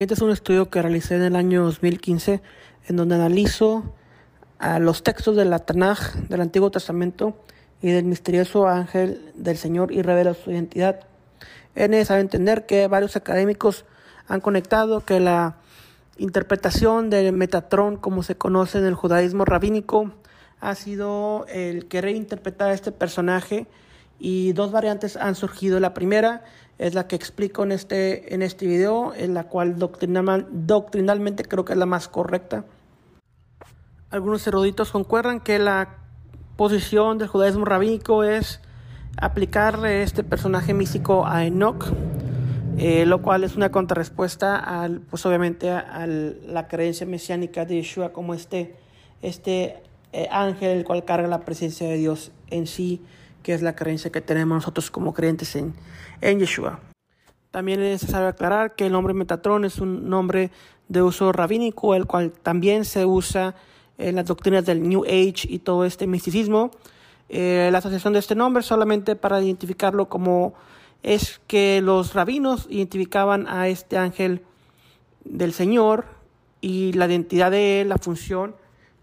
Este es un estudio que realicé en el año 2015 en donde analizo a los textos de la Tanaj del Antiguo Testamento y del misterioso ángel del Señor y revela su identidad. Es necesario entender que varios académicos han conectado que la interpretación del Metatrón, como se conoce en el judaísmo rabínico, ha sido el querer interpretar a este personaje y dos variantes han surgido. La primera es la que explico en este, en este video, en la cual doctrinal, doctrinalmente creo que es la más correcta. Algunos eruditos concuerdan que la posición del judaísmo rabínico es aplicarle este personaje místico a Enoch, eh, lo cual es una contrarrespuesta al, pues obviamente a, la creencia mesiánica de Yeshua como este, este eh, ángel el cual carga la presencia de Dios en sí que es la creencia que tenemos nosotros como creyentes en, en Yeshua. También es necesario aclarar que el nombre Metatron es un nombre de uso rabínico, el cual también se usa en las doctrinas del New Age y todo este misticismo. Eh, la asociación de este nombre solamente para identificarlo como es que los rabinos identificaban a este ángel del Señor y la identidad de él, la función,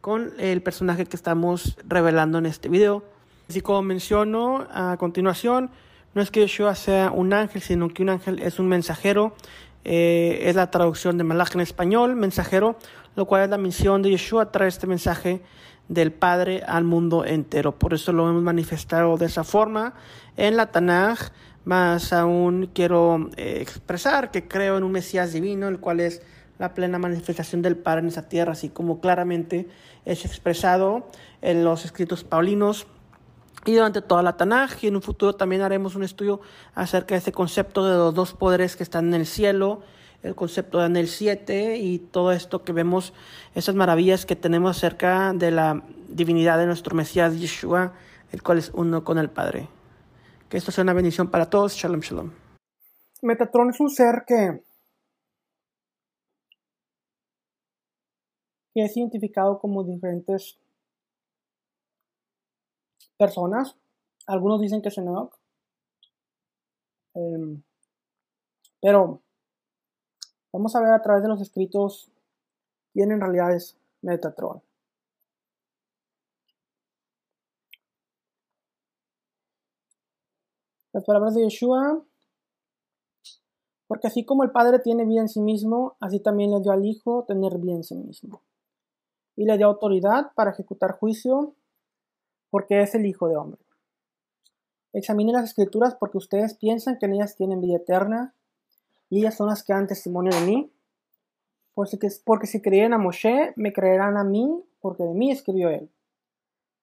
con el personaje que estamos revelando en este video. Así como menciono a continuación, no es que Yeshua sea un ángel, sino que un ángel es un mensajero. Eh, es la traducción de Malach en español, mensajero, lo cual es la misión de Yeshua, traer este mensaje del Padre al mundo entero. Por eso lo hemos manifestado de esa forma en la Tanaj. Más aún quiero eh, expresar que creo en un Mesías divino, el cual es la plena manifestación del Padre en esa tierra, así como claramente es expresado en los escritos paulinos y durante toda la Tanaj. Y en un futuro también haremos un estudio acerca de ese concepto de los dos poderes que están en el cielo, el concepto de Anel 7 y todo esto que vemos, esas maravillas que tenemos acerca de la divinidad de nuestro Mesías Yeshua, el cual es uno con el Padre. Que esto sea una bendición para todos. Shalom, shalom. Metatron es un ser que, que es identificado como diferentes personas. Algunos dicen que es Enoch. Em, pero vamos a ver a través de los escritos quién en realidad es Metatron. Las palabras de Yeshua, porque así como el Padre tiene vida en sí mismo, así también le dio al Hijo tener vida en sí mismo. Y le dio autoridad para ejecutar juicio porque es el Hijo de Hombre. Examinen las escrituras porque ustedes piensan que en ellas tienen vida eterna y ellas son las que dan testimonio de mí. Porque si creen a Moshe, me creerán a mí, porque de mí escribió él.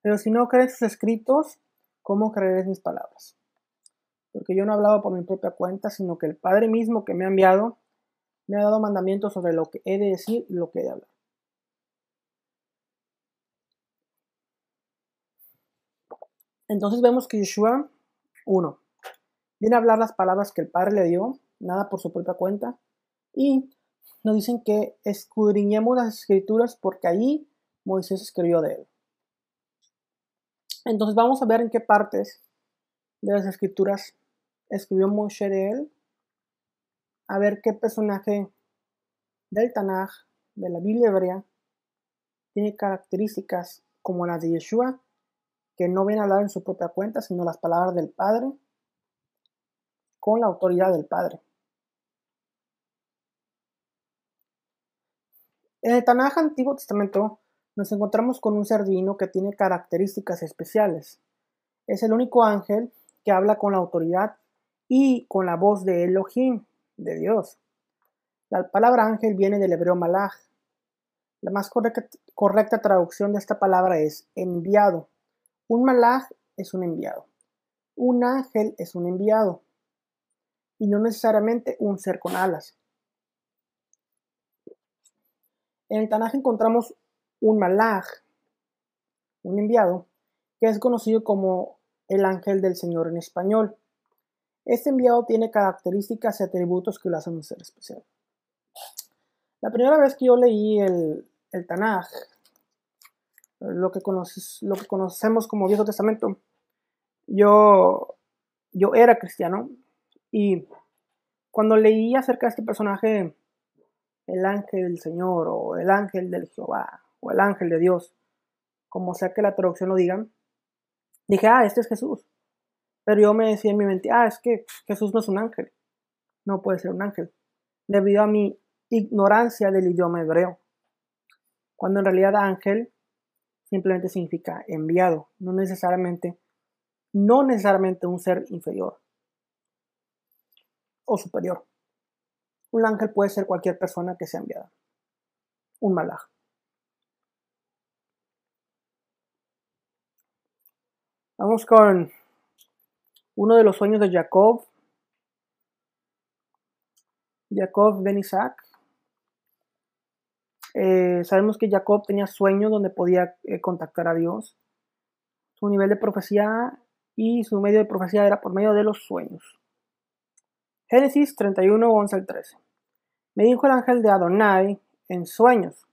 Pero si no crees sus escritos, ¿cómo creerás mis palabras? Porque yo no he hablado por mi propia cuenta, sino que el Padre mismo que me ha enviado me ha dado mandamientos sobre lo que he de decir y lo que he de hablar. Entonces vemos que Yeshua, uno, viene a hablar las palabras que el Padre le dio, nada por su propia cuenta, y nos dicen que escudriñemos las escrituras porque allí Moisés escribió de él. Entonces vamos a ver en qué partes de las escrituras escribió Moisés de él, a ver qué personaje del Tanaj, de la Biblia hebrea, tiene características como las de Yeshua que no viene a hablar en su propia cuenta, sino las palabras del Padre con la autoridad del Padre. En el Tanaj Antiguo Testamento nos encontramos con un ser divino que tiene características especiales. Es el único ángel que habla con la autoridad y con la voz de Elohim, de Dios. La palabra ángel viene del hebreo malach. La más correcta, correcta traducción de esta palabra es enviado. Un malaj es un enviado. Un ángel es un enviado. Y no necesariamente un ser con alas. En el Tanaj encontramos un malaj, un enviado, que es conocido como el ángel del Señor en español. Este enviado tiene características y atributos que lo hacen un ser especial. La primera vez que yo leí el, el Tanaj, lo que, lo que conocemos como Viejo Testamento, yo, yo era cristiano y cuando leí acerca de este personaje el ángel del Señor o el ángel del Jehová o el ángel de Dios, como sea que la traducción lo digan, dije, ah, este es Jesús. Pero yo me decía en mi mente, ah, es que Jesús no es un ángel. No puede ser un ángel. Debido a mi ignorancia del idioma hebreo. Cuando en realidad ángel simplemente significa enviado, no necesariamente, no necesariamente un ser inferior o superior. Un ángel puede ser cualquier persona que sea enviada. Un malaj. Vamos con uno de los sueños de Jacob. Jacob ben Isaac. Eh, sabemos que Jacob tenía sueños donde podía eh, contactar a Dios. Su nivel de profecía y su medio de profecía era por medio de los sueños. Génesis 31, 11 al 13. Me dijo el ángel de Adonai en sueños,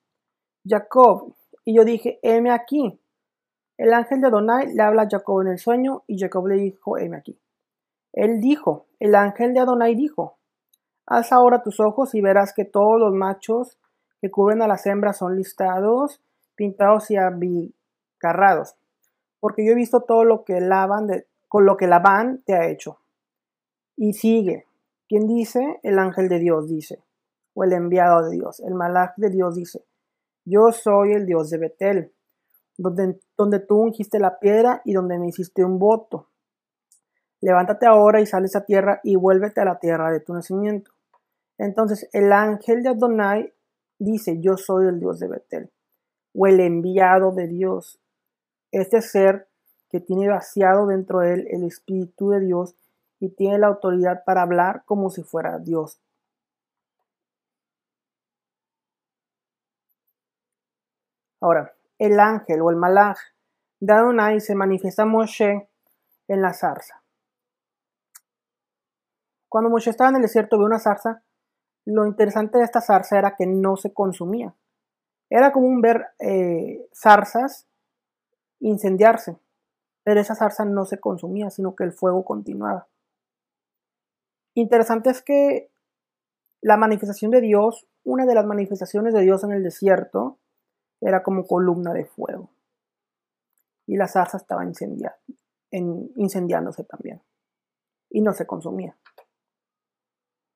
Jacob, y yo dije, heme aquí. El ángel de Adonai le habla a Jacob en el sueño y Jacob le dijo, heme aquí. Él dijo, el ángel de Adonai dijo, haz ahora tus ojos y verás que todos los machos que cubren a las hembras son listados, pintados y abicarrados, porque yo he visto todo lo que Laban de, con lo que Labán te ha hecho. Y sigue, ¿quién dice? El ángel de Dios dice, o el enviado de Dios, el malaj de Dios dice, yo soy el Dios de Betel, donde, donde tú ungiste la piedra y donde me hiciste un voto. Levántate ahora y sale a tierra y vuélvete a la tierra de tu nacimiento. Entonces el ángel de Adonai dice, yo soy el Dios de Betel, o el enviado de Dios. Este ser que tiene vaciado dentro de él el Espíritu de Dios y tiene la autoridad para hablar como si fuera Dios. Ahora, el ángel o el malaj de Adonai se manifiesta a Moshe en la zarza. Cuando Moshe estaba en el desierto vio una zarza. Lo interesante de esta zarza era que no se consumía. Era común ver eh, zarzas incendiarse, pero esa zarza no se consumía, sino que el fuego continuaba. Interesante es que la manifestación de Dios, una de las manifestaciones de Dios en el desierto, era como columna de fuego. Y la zarza estaba incendiándose también. Y no se consumía.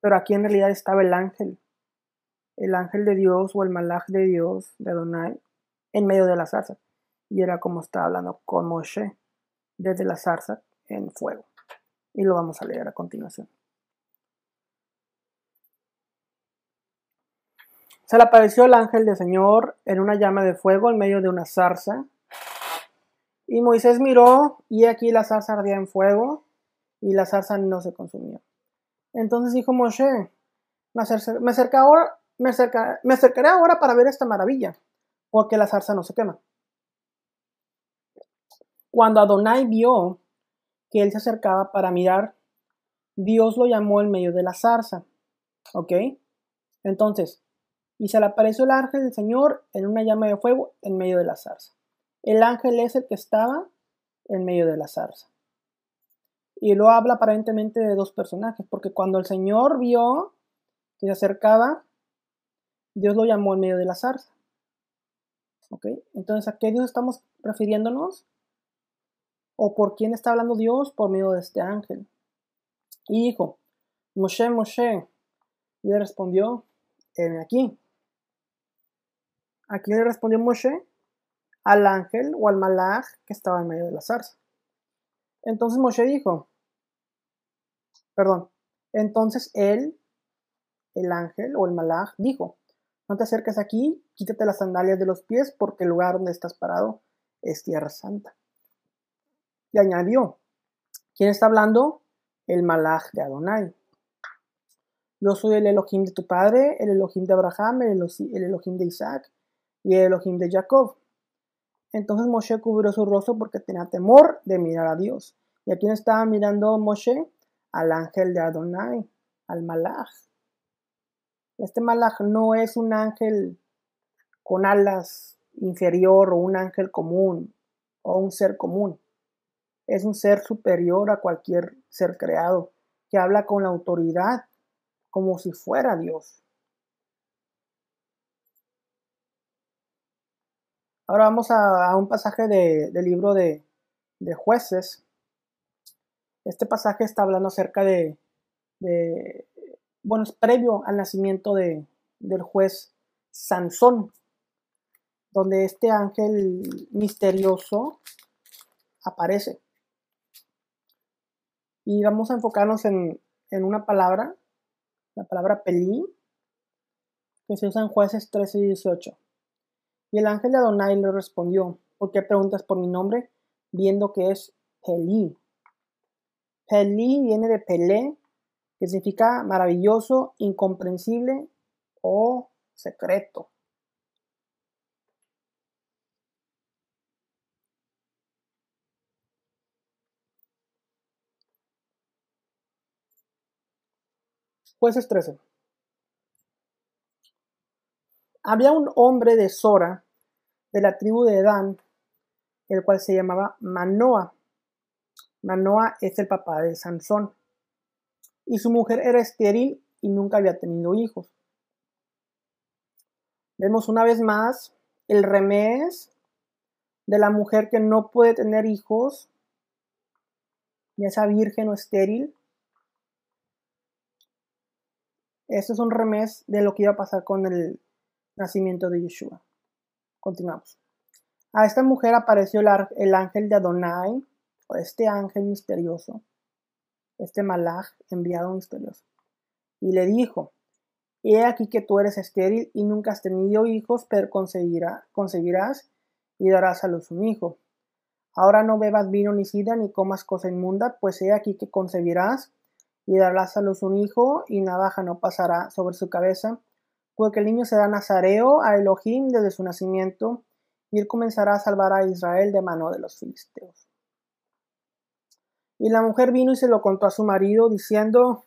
Pero aquí en realidad estaba el ángel. El ángel de Dios o el malaj de Dios, de Adonai, en medio de la zarza. Y era como estaba hablando con Moshe desde la zarza en fuego. Y lo vamos a leer a continuación. Se le apareció el ángel del Señor en una llama de fuego en medio de una zarza. Y Moisés miró, y aquí la zarza ardía en fuego, y la zarza no se consumía. Entonces dijo Moshe, me, acercaré ahora para ver esta maravilla, porque la zarza no se quema. Cuando Adonai vio que él se acercaba para mirar, Dios lo llamó en medio de la zarza. ¿Ok? Entonces, y se le apareció el ángel del Señor en una llama de fuego en medio de la zarza. El ángel es el que estaba en medio de la zarza. Y lo habla aparentemente de dos personajes, porque cuando el Señor vio que se acercaba, Dios lo llamó en medio de la zarza. ¿Ok? Entonces, ¿a qué Dios estamos refiriéndonos? ¿O por quién está hablando Dios? Por medio de este ángel. Y dijo, Moshe, Moshe. Y él respondió, heme aquí. ¿A quién le respondió Moshe? Al ángel o al malaj que estaba en medio de la zarza. Entonces Moshe dijo, perdón, entonces él, el ángel o el malaj, dijo, no te acerques aquí, quítate las sandalias de los pies porque el lugar donde estás parado es tierra santa. Y añadió, ¿quién está hablando? El malaj de Adonai. Yo soy el Elohim de tu padre, el Elohim de Abraham, el Elohim de Isaac y el Elohim de Jacob. Entonces Moshe cubrió su rostro porque tenía temor de mirar a Dios. ¿Y a quién estaba mirando Moshe? Al ángel de Adonai, al malaj. Este malaj no es un ángel con alas inferior o un ángel común o un ser común. Es un ser superior a cualquier ser creado que habla con la autoridad como si fuera Dios. Ahora vamos a, un pasaje del libro de, de, jueces. Este pasaje está hablando acerca de, de bueno, es previo al nacimiento de, del juez Sansón, donde este ángel misterioso aparece. Y vamos a enfocarnos en, en una palabra, la palabra pelí, que se usa en jueces 13 y 18. Y el ángel Adonai le respondió, ¿por qué preguntas por mi nombre? Viendo que es Pelí. Pelí viene de Pelé, que significa maravilloso, incomprensible o secreto. Jueces 13. Había un hombre de Sora, de la tribu de Edán, el cual se llamaba Manoa. Manoa es el papá de Sansón. Y su mujer era estéril y nunca había tenido hijos. Vemos una vez más el remés de la mujer que no puede tener hijos, ya sea virgen o estéril. Esto es un remés de lo que iba a pasar con el nacimiento de Yeshua. Continuamos. A esta mujer apareció el ángel de Adonai, o este ángel misterioso, este malaj enviado misterioso, y le dijo, He aquí que tú eres estéril y nunca has tenido hijos, pero concebirás y darás a luz un hijo. Ahora no bebas vino ni sida ni comas cosa inmunda, pues he aquí que concebirás y darás a luz un hijo, y navaja no pasará sobre su cabeza, porque el niño será nazareo a Elohim desde su nacimiento, y él comenzará a salvar a Israel de mano de los filisteos. Y la mujer vino y se lo contó a su marido, diciendo,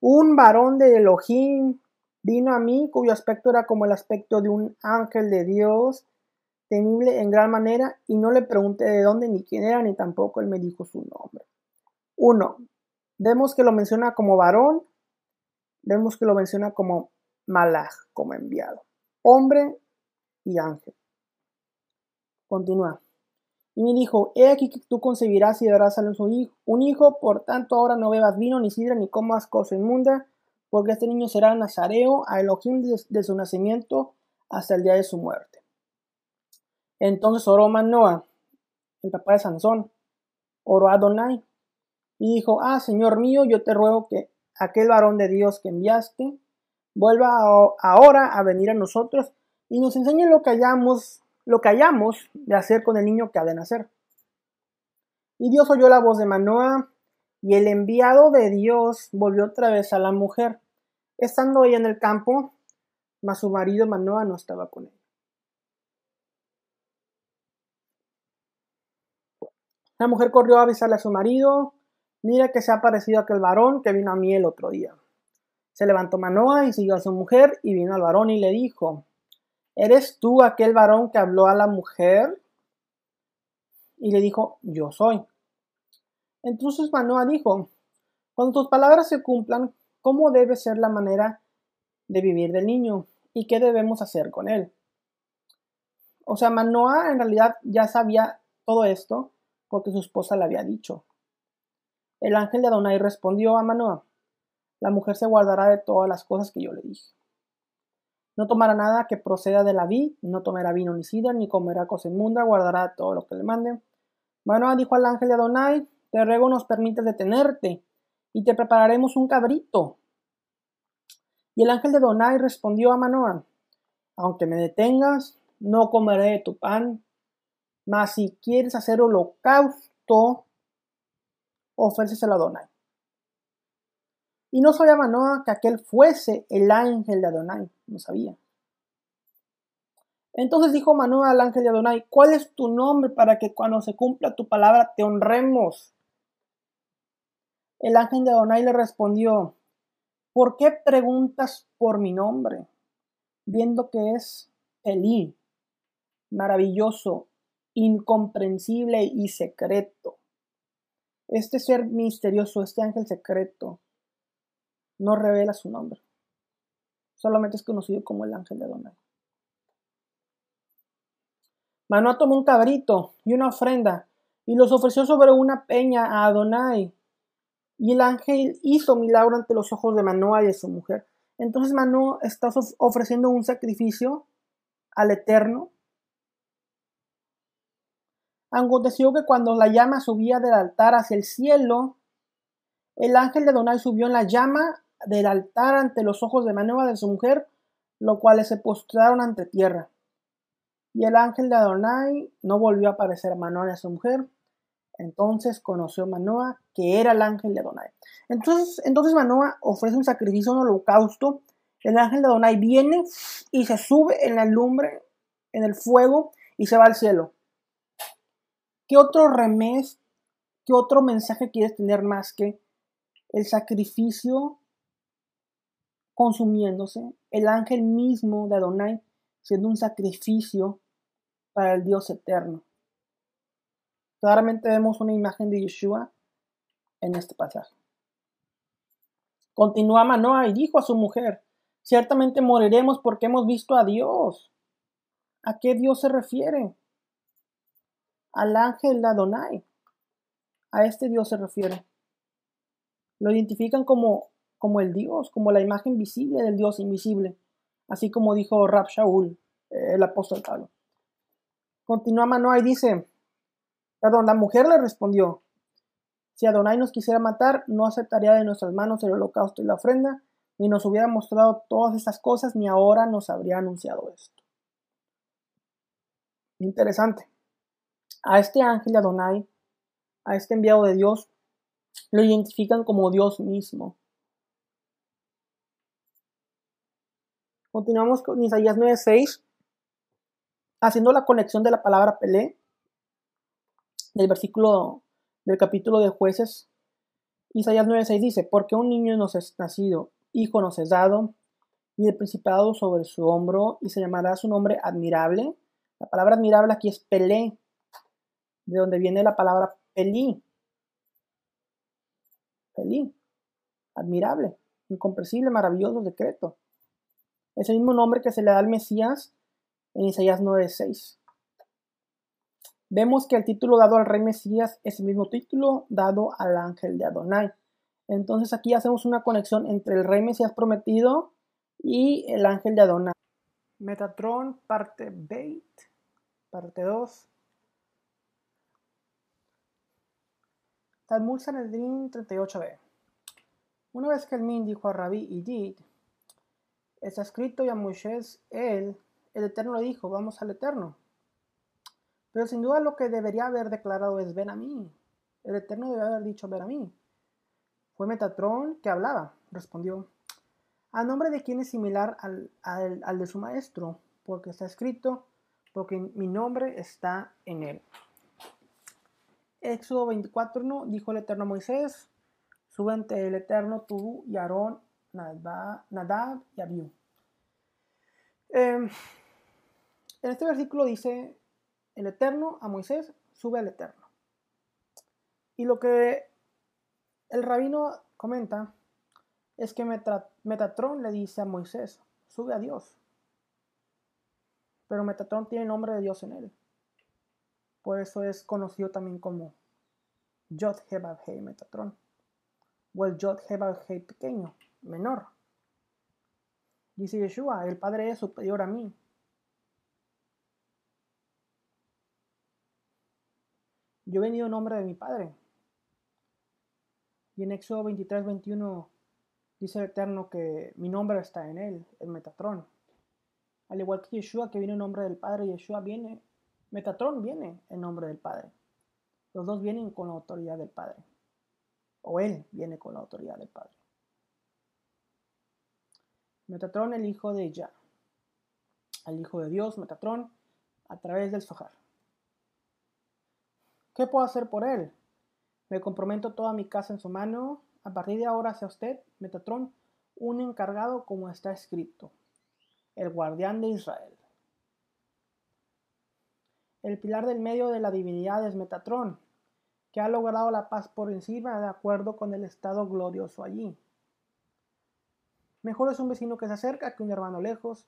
un varón de Elohim vino a mí, cuyo aspecto era como el aspecto de un ángel de Dios, temible en gran manera, y no le pregunté de dónde ni quién era, ni tampoco él me dijo su nombre. Uno, vemos que lo menciona como varón, vemos que lo menciona como malaj, como enviado, hombre y ángel. Continúa. Y me dijo, he aquí que tú concebirás y darás a luz un hijo, por tanto ahora no bebas vino, ni sidra, ni comas cosa inmunda, porque este niño será nazareo a Elohim de, su nacimiento hasta el día de su muerte. Entonces oró Manoah, el papá de Sansón, oró a Adonai, y dijo, ah, Señor mío, yo te ruego que aquel varón de Dios que enviaste, vuelva ahora a venir a nosotros y nos enseñe lo que hayamos, lo que hayamos de hacer con el niño que ha de nacer. Y Dios oyó la voz de Manoah, y el enviado de Dios volvió otra vez a la mujer, estando ella en el campo, mas su marido Manoah no estaba con ella. La mujer corrió a avisarle a su marido, mira que se ha aparecido aquel varón que vino a mí el otro día. Se levantó Manoa y siguió a su mujer y vino al varón y le dijo, ¿eres tú aquel varón que habló a la mujer? Y le dijo, yo soy. Entonces Manoa dijo, cuando tus palabras se cumplan, ¿cómo debe ser la manera de vivir del niño? ¿Y qué debemos hacer con él? O sea, Manoa en realidad ya sabía todo esto porque su esposa le había dicho. El ángel de Adonai respondió a Manoa, la mujer se guardará de todas las cosas que yo le dije. No tomará nada que proceda de la vid, no tomará vino ni sidra, ni comerá cosa inmunda, guardará todo lo que le mande. Manoah dijo al ángel de Adonai, te ruego nos permites detenerte, y te prepararemos un cabrito. Y el ángel de Adonai respondió a Manoah, aunque me detengas, no comeré de tu pan, mas si quieres hacer holocausto, ofréceselo a Adonai. Y no sabía Manoah que aquel fuese el ángel de Adonai, no sabía. Entonces dijo Manoah al ángel de Adonai, ¿cuál es tu nombre para que cuando se cumpla tu palabra te honremos? El ángel de Adonai le respondió, ¿por qué preguntas por mi nombre? Viendo que es Elí, maravilloso, incomprensible y secreto. Este ser misterioso, este ángel secreto, no revela su nombre. Solamente es conocido como el ángel de Adonai. Manoah tomó un cabrito y una ofrenda y los ofreció sobre una peña a Adonai. Y el ángel hizo milagro ante los ojos de Manoah y de su mujer. Entonces Manoah está ofreciendo un sacrificio al Eterno. Aconteció que cuando la llama subía del altar hacia el cielo, el ángel de Adonai subió en la llama del altar ante los ojos de y de su mujer, lo cuales se postraron ante tierra. Y el ángel de Adonai no volvió a aparecer a Manoah y a su mujer. Entonces conoció Manoah que era el ángel de Adonai. Entonces, entonces Manoah ofrece un sacrificio, un holocausto. El ángel de Adonai viene y se sube en la lumbre, en el fuego, y se va al cielo. ¿Qué otro remés, qué otro mensaje quieres tener más que el sacrificio consumiéndose, el ángel mismo de Adonai siendo un sacrificio para el Dios eterno. Claramente vemos una imagen de Yeshua en este pasaje. Continúa Manoah y dijo a su mujer, ciertamente moriremos porque hemos visto a Dios. ¿A qué Dios se refiere? Al ángel de Adonai. A este Dios se refiere. Lo identifican como, como el Dios, como la imagen visible del Dios invisible, así como dijo Rab Shaul, el apóstol Pablo. Continúa Manoah y dice, perdón, la mujer le respondió, si Adonai nos quisiera matar, no aceptaría de nuestras manos el holocausto y la ofrenda, ni nos hubiera mostrado todas estas cosas, ni ahora nos habría anunciado esto. Interesante. A este ángel Adonai, a este enviado de Dios, lo identifican como Dios mismo. Continuamos con Isaías 9:6 haciendo la conexión de la palabra Pelé, del versículo del capítulo de jueces, Isaías 9:6 dice, porque un niño nos es nacido, hijo nos es dado, y el principado sobre su hombro, y se llamará su nombre admirable. La palabra admirable aquí es Pelé, de donde viene la palabra Pelí. Pelí, admirable, incomprensible, maravilloso, decreto. Es el mismo nombre que se le da al Mesías en Isaías 9:6. Vemos que el título dado al rey Mesías es el mismo título dado al ángel de Adonai. Entonces aquí hacemos una conexión entre el rey Mesías prometido y el ángel de Adonai. Metatron, parte Beit, parte 2. Talmud Sanedrin 38b. Una vez que el Min dijo a Rabí y Yid, está escrito y a Moisés, él, el Eterno le dijo, vamos al Eterno. Pero sin duda lo que debería haber declarado es, ven a mí. El Eterno debe haber dicho, ven a mí. Fue Metatrón que hablaba, respondió, a nombre de quien es similar al, al de su maestro, porque está escrito, porque mi nombre está en él. Éxodo 24, dijo el Eterno a Moisés, sube el Eterno tú y Aarón, Nadab y Abiú. Em, en este versículo dice, el Eterno a Moisés sube al Eterno. Y lo que el rabino comenta es que Metatrón le dice a Moisés, sube a Dios. Pero Metatrón tiene nombre de Dios en él. Por eso es conocido también como Yod Metatrón. O el Yod pequeño, menor. Dice Yeshua, el Padre es superior a mí. Yo he venido en nombre de mi Padre. Y en Éxodo 23, 21 dice el Eterno que mi nombre está en él, el Metatrón. Al igual que Yeshua que viene en nombre del Padre, Yeshua viene, Metatrón viene en nombre del Padre. Los dos vienen con la autoridad del Padre. O él viene con la autoridad del Padre. Metatrón, el hijo de Yah. Al hijo de Dios, Metatrón, a través del Sohar. ¿Qué puedo hacer por él? Me comprometo toda mi casa en su mano. A partir de ahora sea usted, Metatrón, un encargado como está escrito, el guardián de Israel. El pilar del medio de la divinidad es Metatrón, que ha logrado la paz por encima de acuerdo con el estado glorioso allí. Mejor es un vecino que se acerca que un hermano lejos.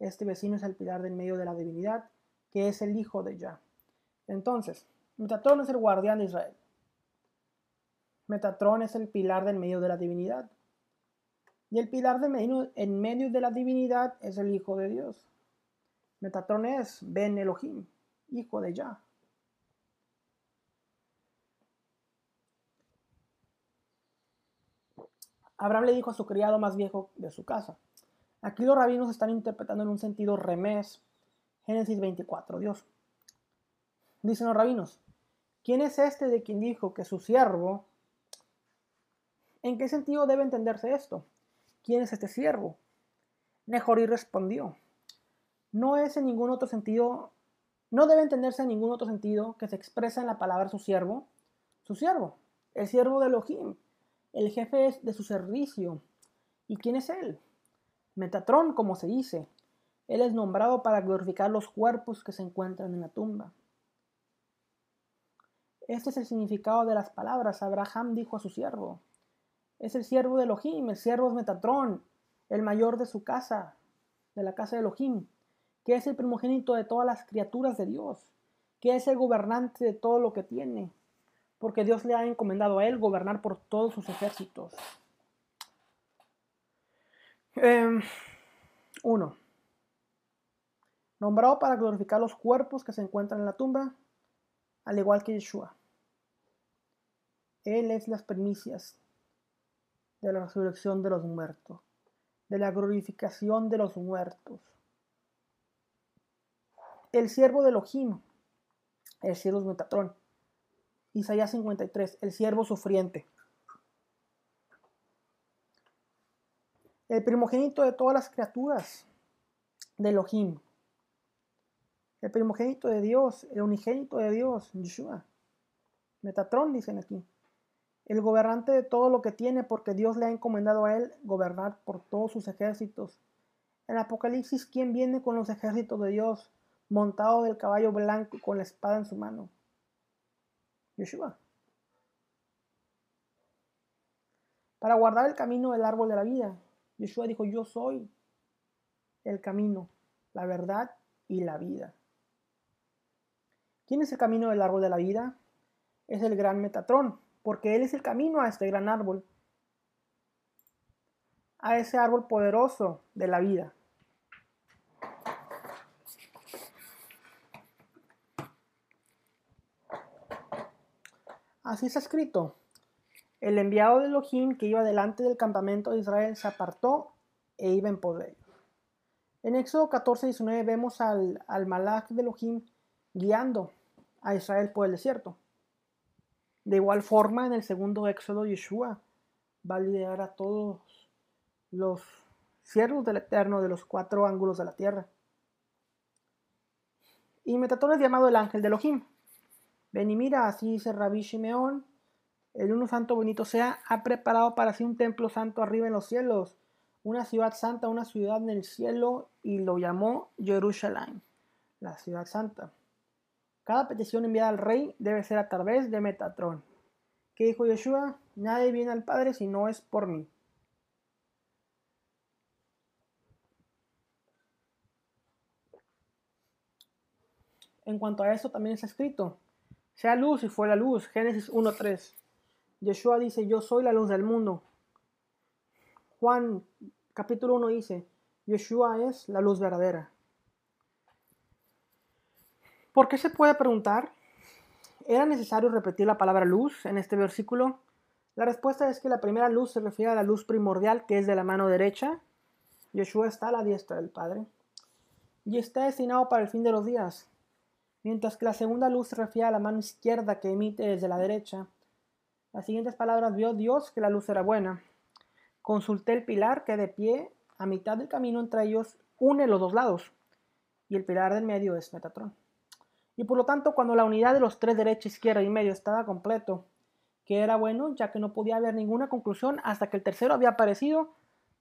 Este vecino es el pilar del medio de la divinidad, que es el hijo de Yah. Entonces, Metatron es el guardián de Israel. Metatron es el pilar del medio de la divinidad. Y el pilar de medio, en medio de la divinidad es el Hijo de Dios. Metatron es Ben Elohim, hijo de Yah. Abraham le dijo a su criado más viejo de su casa. Aquí los rabinos están interpretando en un sentido remés Génesis 24, Dios. Dicen los rabinos, ¿quién es este de quien dijo que su siervo? ¿En qué sentido debe entenderse esto? ¿Quién es este siervo? Nehorí respondió, no es en ningún otro sentido, no debe entenderse en ningún otro sentido que se expresa en la palabra su siervo, su siervo, el siervo de Elohim, el jefe de su servicio. ¿Y quién es él? Metatrón, como se dice. Él es nombrado para glorificar los cuerpos que se encuentran en la tumba. Este es el significado de las palabras. Abraham dijo a su siervo. Es el siervo de Elohim, el siervo es Metatrón, el mayor de su casa, de la casa de Elohim, que es el primogénito de todas las criaturas de Dios, que es el gobernante de todo lo que tiene, porque Dios le ha encomendado a él gobernar por todos sus ejércitos. 1. Em, Nombrado para glorificar los cuerpos que se encuentran en la tumba, al igual que Yeshua. Él es las primicias de la resurrección de los muertos, de la glorificación de los muertos. El siervo de Elohim, el siervo es Metatrón, Isaías 53, el siervo sufriente. El primogénito de todas las criaturas de Elohim. El primogénito de Dios, el unigénito de Dios, Yeshua. Metatrón, dicen aquí. El gobernante de todo lo que tiene, porque Dios le ha encomendado a él gobernar por todos sus ejércitos. En Apocalipsis, ¿quién viene con los ejércitos de Dios, montado del caballo blanco con la espada en su mano? Yeshua. Para guardar el camino del árbol de la vida, Yeshua dijo, yo soy el camino, la verdad y la vida. ¿Quién es el camino del árbol de la vida? Es el gran Metatrón, porque Él es el camino a este gran árbol, a ese árbol poderoso de la vida. Así está escrito. El enviado de Elohim que iba delante del campamento de Israel se apartó e iba en pos de. En Éxodo 14, 19 vemos al, al malach de Elohim guiando a Israel por el desierto. De igual forma, en el segundo Éxodo, Yeshua va a liderar a todos los siervos del Eterno de los cuatro ángulos de la tierra. Y Metatón es llamado el ángel de Elohim. Ven y mira, así dice Rabbi Shimeón, el uno santo bonito sea, ha preparado para sí un templo santo arriba en los cielos, una ciudad santa, una ciudad en el cielo, y lo llamó Jerusalén, la ciudad santa. Cada petición enviada al rey debe ser a través de Metatrón. ¿Qué dijo Yeshua? Nadie viene al Padre si no es por mí. En cuanto a eso también está escrito, sea luz y fue la luz. Génesis 1.3. Yeshua dice, yo soy la luz del mundo. Juan capítulo 1 dice, Yeshua es la luz verdadera. ¿Por qué se puede preguntar? ¿Era necesario repetir la palabra luz en este versículo? La respuesta es que la primera luz se refiere a la luz primordial que es de la mano derecha. Yeshua está a la diestra del Padre. Y está destinado para el fin de los días mientras que la segunda luz se refiere a la mano izquierda que emite desde la derecha. Las siguientes palabras vio Dios que la luz era buena. Consulté el pilar que de pie a mitad del camino entre ellos une los dos lados, y el pilar del medio es Metatrón. Y por lo tanto, cuando la unidad de los tres derecha, izquierda y medio estaba completo, que era bueno, ya que no podía haber ninguna conclusión hasta que el tercero había aparecido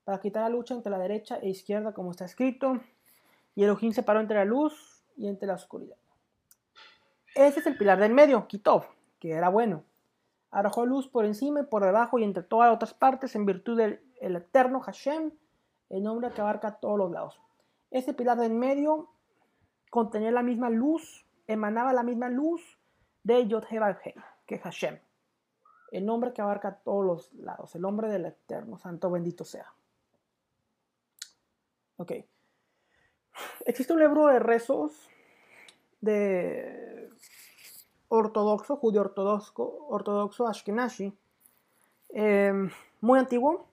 para quitar la lucha entre la derecha e izquierda, como está escrito, y Elohim separó entre la luz y entre la oscuridad. Ese es el pilar del medio, Kitov, que era bueno. Arrojó luz por encima y por debajo y entre todas las otras partes en virtud del eterno Hashem, el nombre que abarca todos los lados. Ese pilar del medio contenía la misma luz, emanaba la misma luz de He que Hashem, el nombre que abarca todos los lados, el nombre del Eterno, santo bendito sea. Ok. Existe un libro de rezos de ortodoxo, judío ortodoxo, ortodoxo Ashkenazi, em, muy antiguo.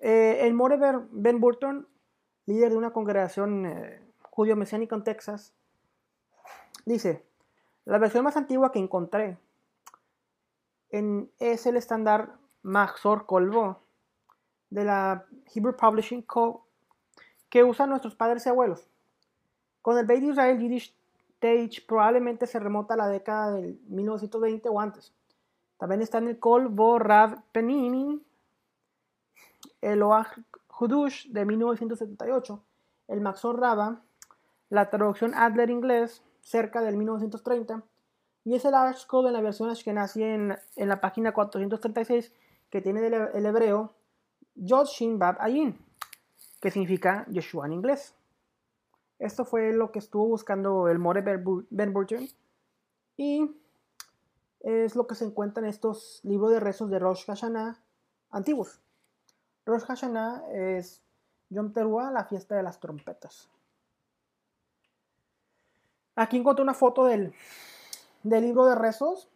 Eh, el More Ben Burton, líder de una congregación eh, judío-mesiánica en Texas, dice, la versión más antigua que encontré en, es el estándar Maxor Colvo de la Hebrew Publishing Co. que usan nuestros padres y abuelos. Con el Beit Israel Yiddish Stage probablemente se remota a la década del 1920 o antes. También está en el Kol Bo Rav Penini, el Oach Hudush de 1978, el Maxor Raba, la traducción Adler inglés cerca del 1930 y es el Code en la versión Ashkenazi en, en la página 436 que tiene el, hebreo Yod Shin Bab Ayin, que significa Yeshua en inglés. Esto fue lo que estuvo buscando el More Ben Burton y es lo que se encuentra en estos libros de rezos de Rosh Hashanah antiguos. Rosh Hashanah es Yom Teruah, la fiesta de las trompetas. Aquí encontré una foto del, del libro de rezos.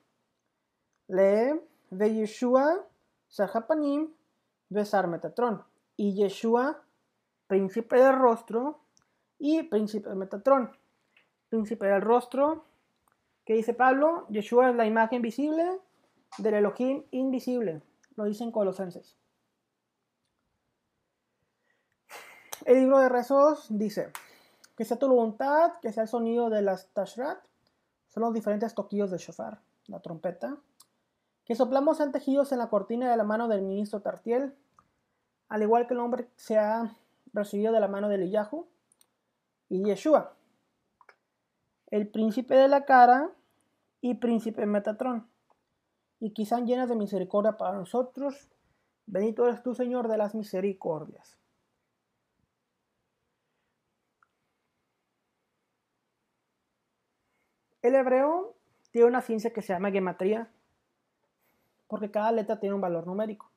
Lee de Yeshua, Sahapanim, Besar Metatron. Y Yeshua, príncipe del rostro, y príncipe de Metatron. Príncipe del rostro, que dice Pablo, Yeshua es la imagen visible del Elohim invisible. Lo dicen Colosenses. El libro de rezos dice, que sea tu voluntad, que sea el sonido de las tashrat, son los diferentes toquillos de shofar, la trompeta, que soplamos sean tejidos en la cortina de la mano del ministro Tartiel, al igual que el hombre se ha recibido de la mano de Eliyahu, y Yeshua, el príncipe de la cara y príncipe Metatrón, y quizá llenas de misericordia para nosotros. Bendito eres tú, Señor, de las misericordias. El hebreo tiene una ciencia que se llama gematría, porque cada letra tiene un valor numérico.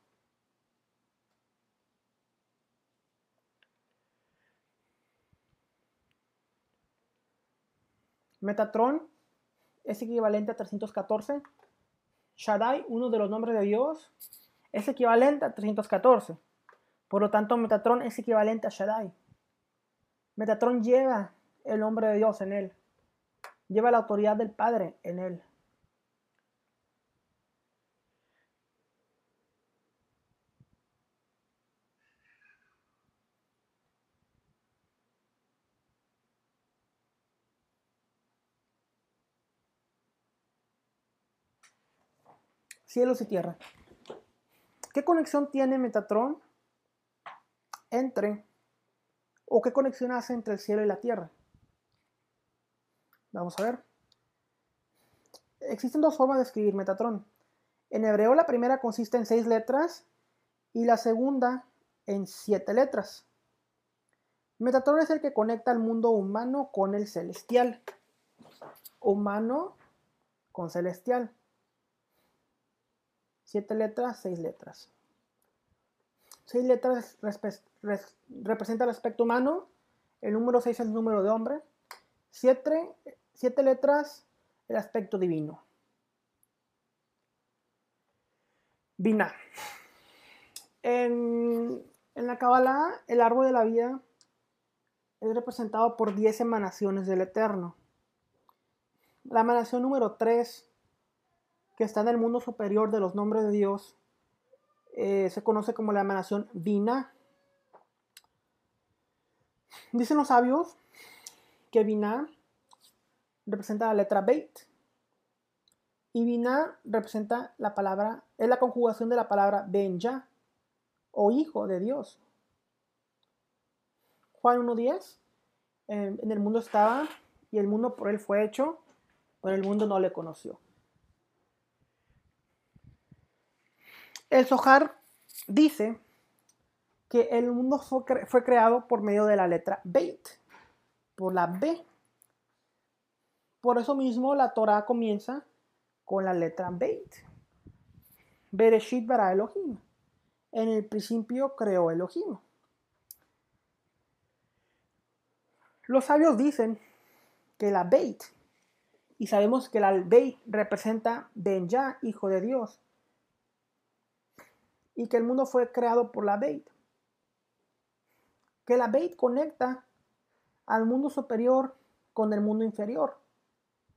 Metatron es equivalente a 314. Shaddai, uno de los nombres de Dios, es equivalente a 314. Por lo tanto, Metatron es equivalente a Shaddai. Metatron lleva el nombre de Dios en él. Lleva la autoridad del Padre en él. Cielos y tierra. ¿Qué conexión tiene Metatron entre, o qué conexión hace entre el cielo y la tierra? Vamos a ver. Existen dos formas de escribir Metatron. En hebreo la primera consiste en seis letras y la segunda en siete letras. Metatron es el que conecta el mundo humano con el celestial. Humano con celestial. Siete letras, seis letras. Seis letras representa el aspecto humano. El número seis es el número de hombre. Siete, siete letras, el aspecto divino. Vina. En, en la Kabbalah, el árbol de la vida es representado por diez emanaciones del Eterno. La emanación número 3 que está en el mundo superior de los nombres de Dios, eh, se conoce como la emanación Vina. Dicen los sabios que Vina representa la letra Beit. Y Vina representa la palabra, es la conjugación de la palabra Benja o hijo de Dios. Juan 1.10, en el mundo estaba y el mundo por él fue hecho, pero el mundo no le conoció. El Zohar dice que el mundo fue, creado por medio de la letra Beit. por la B. Por eso mismo la Torah comienza con la letra Beit. Bereshit bara Elohim. En el principio creó Elohim. Los sabios dicen que la Beit, y sabemos que la Beit representa Ben Yah, hijo de Dios, y que el mundo fue creado por la Beit. Que la Beit conecta al mundo superior con el mundo inferior.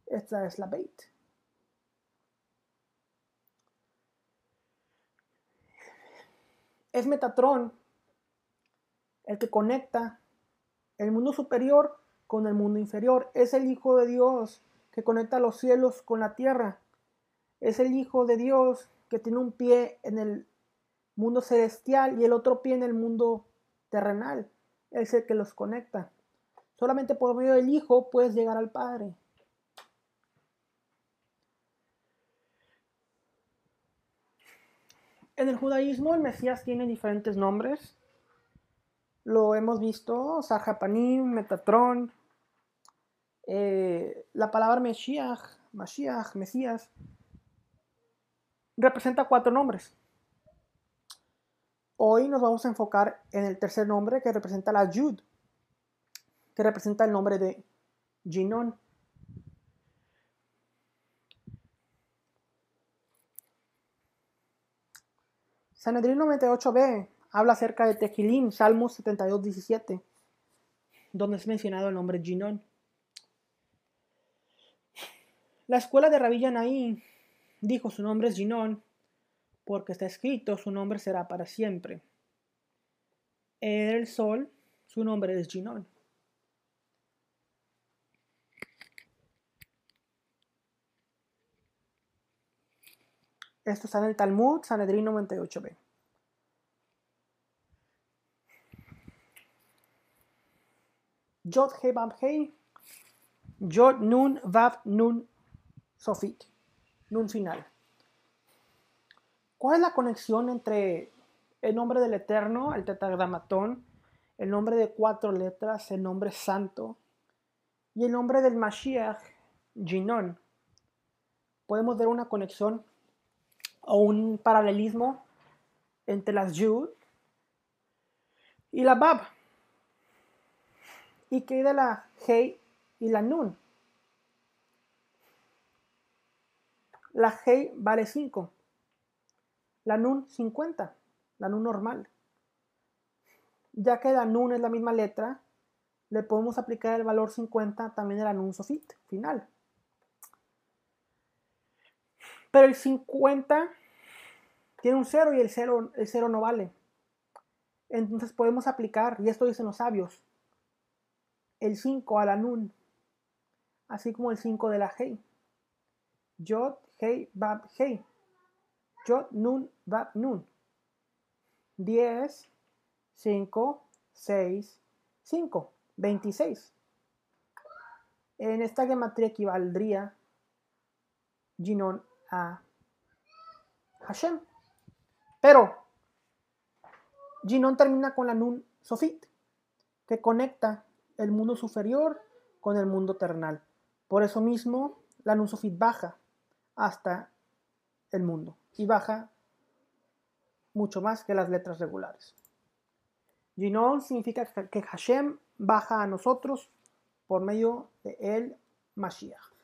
Esta es la Beit. Es Metatrón el que conecta el mundo superior con el mundo inferior. Es el Hijo de Dios que conecta los cielos con la tierra. Es el Hijo de Dios que tiene un pie en el mundo celestial y el otro pie en el mundo terrenal. Es el que los conecta. Solamente por medio del Hijo puedes llegar al Padre. En el judaísmo el Mesías tiene diferentes nombres. Lo hemos visto, Sarjapanim, Metatron. Eh, la palabra Mesías, Mashiach, Mesías, representa cuatro nombres. Hoy nos vamos a enfocar en el tercer nombre que representa la Yud, que representa el nombre de Ginon. Sanedrín 98b habla acerca de Tejilim, Salmos 72, 17, donde es mencionado el nombre Ginon. La escuela de Rabí Yanaí dijo su nombre es Ginon, porque está escrito su nombre será para siempre. El sol, su nombre es Ginon. Esto está en el Talmud, Sanedrín 98b. Yod He Bab He, Yod Nun Vav Nun Sofit, Nun final. ¿Cuál es la conexión entre el nombre del Eterno, el tetragramatón, el nombre de cuatro letras, el nombre santo, y el nombre del Mashiach, Ginon? Podemos ver una conexión o un paralelismo entre las Yud y la Bab. Y queda la Hei y la Nun. La Hei vale 5. La Nun 50. La Nun normal. Ya que la Nun es la misma letra, le podemos aplicar el valor 50 también a la Nun Sofit final. Pero el 50 tiene un 0 y el 0, el 0 no vale. Entonces podemos aplicar, y esto dicen los sabios, el 5 a la nun, así como el 5 de la hei. Yod, hei, bab, hei. Yod, nun, bab, nun. 10, 5, 6, 5, 26. En esta gematría equivaldría Ginon a Hashem. Pero Ginon termina con la Nun Sofit, que conecta el mundo superior con el mundo terrenal. Por eso mismo, la Nun Sofit baja hasta el mundo y baja mucho más que las letras regulares. Ginon significa que Hashem baja a nosotros por medio de el Mashiach.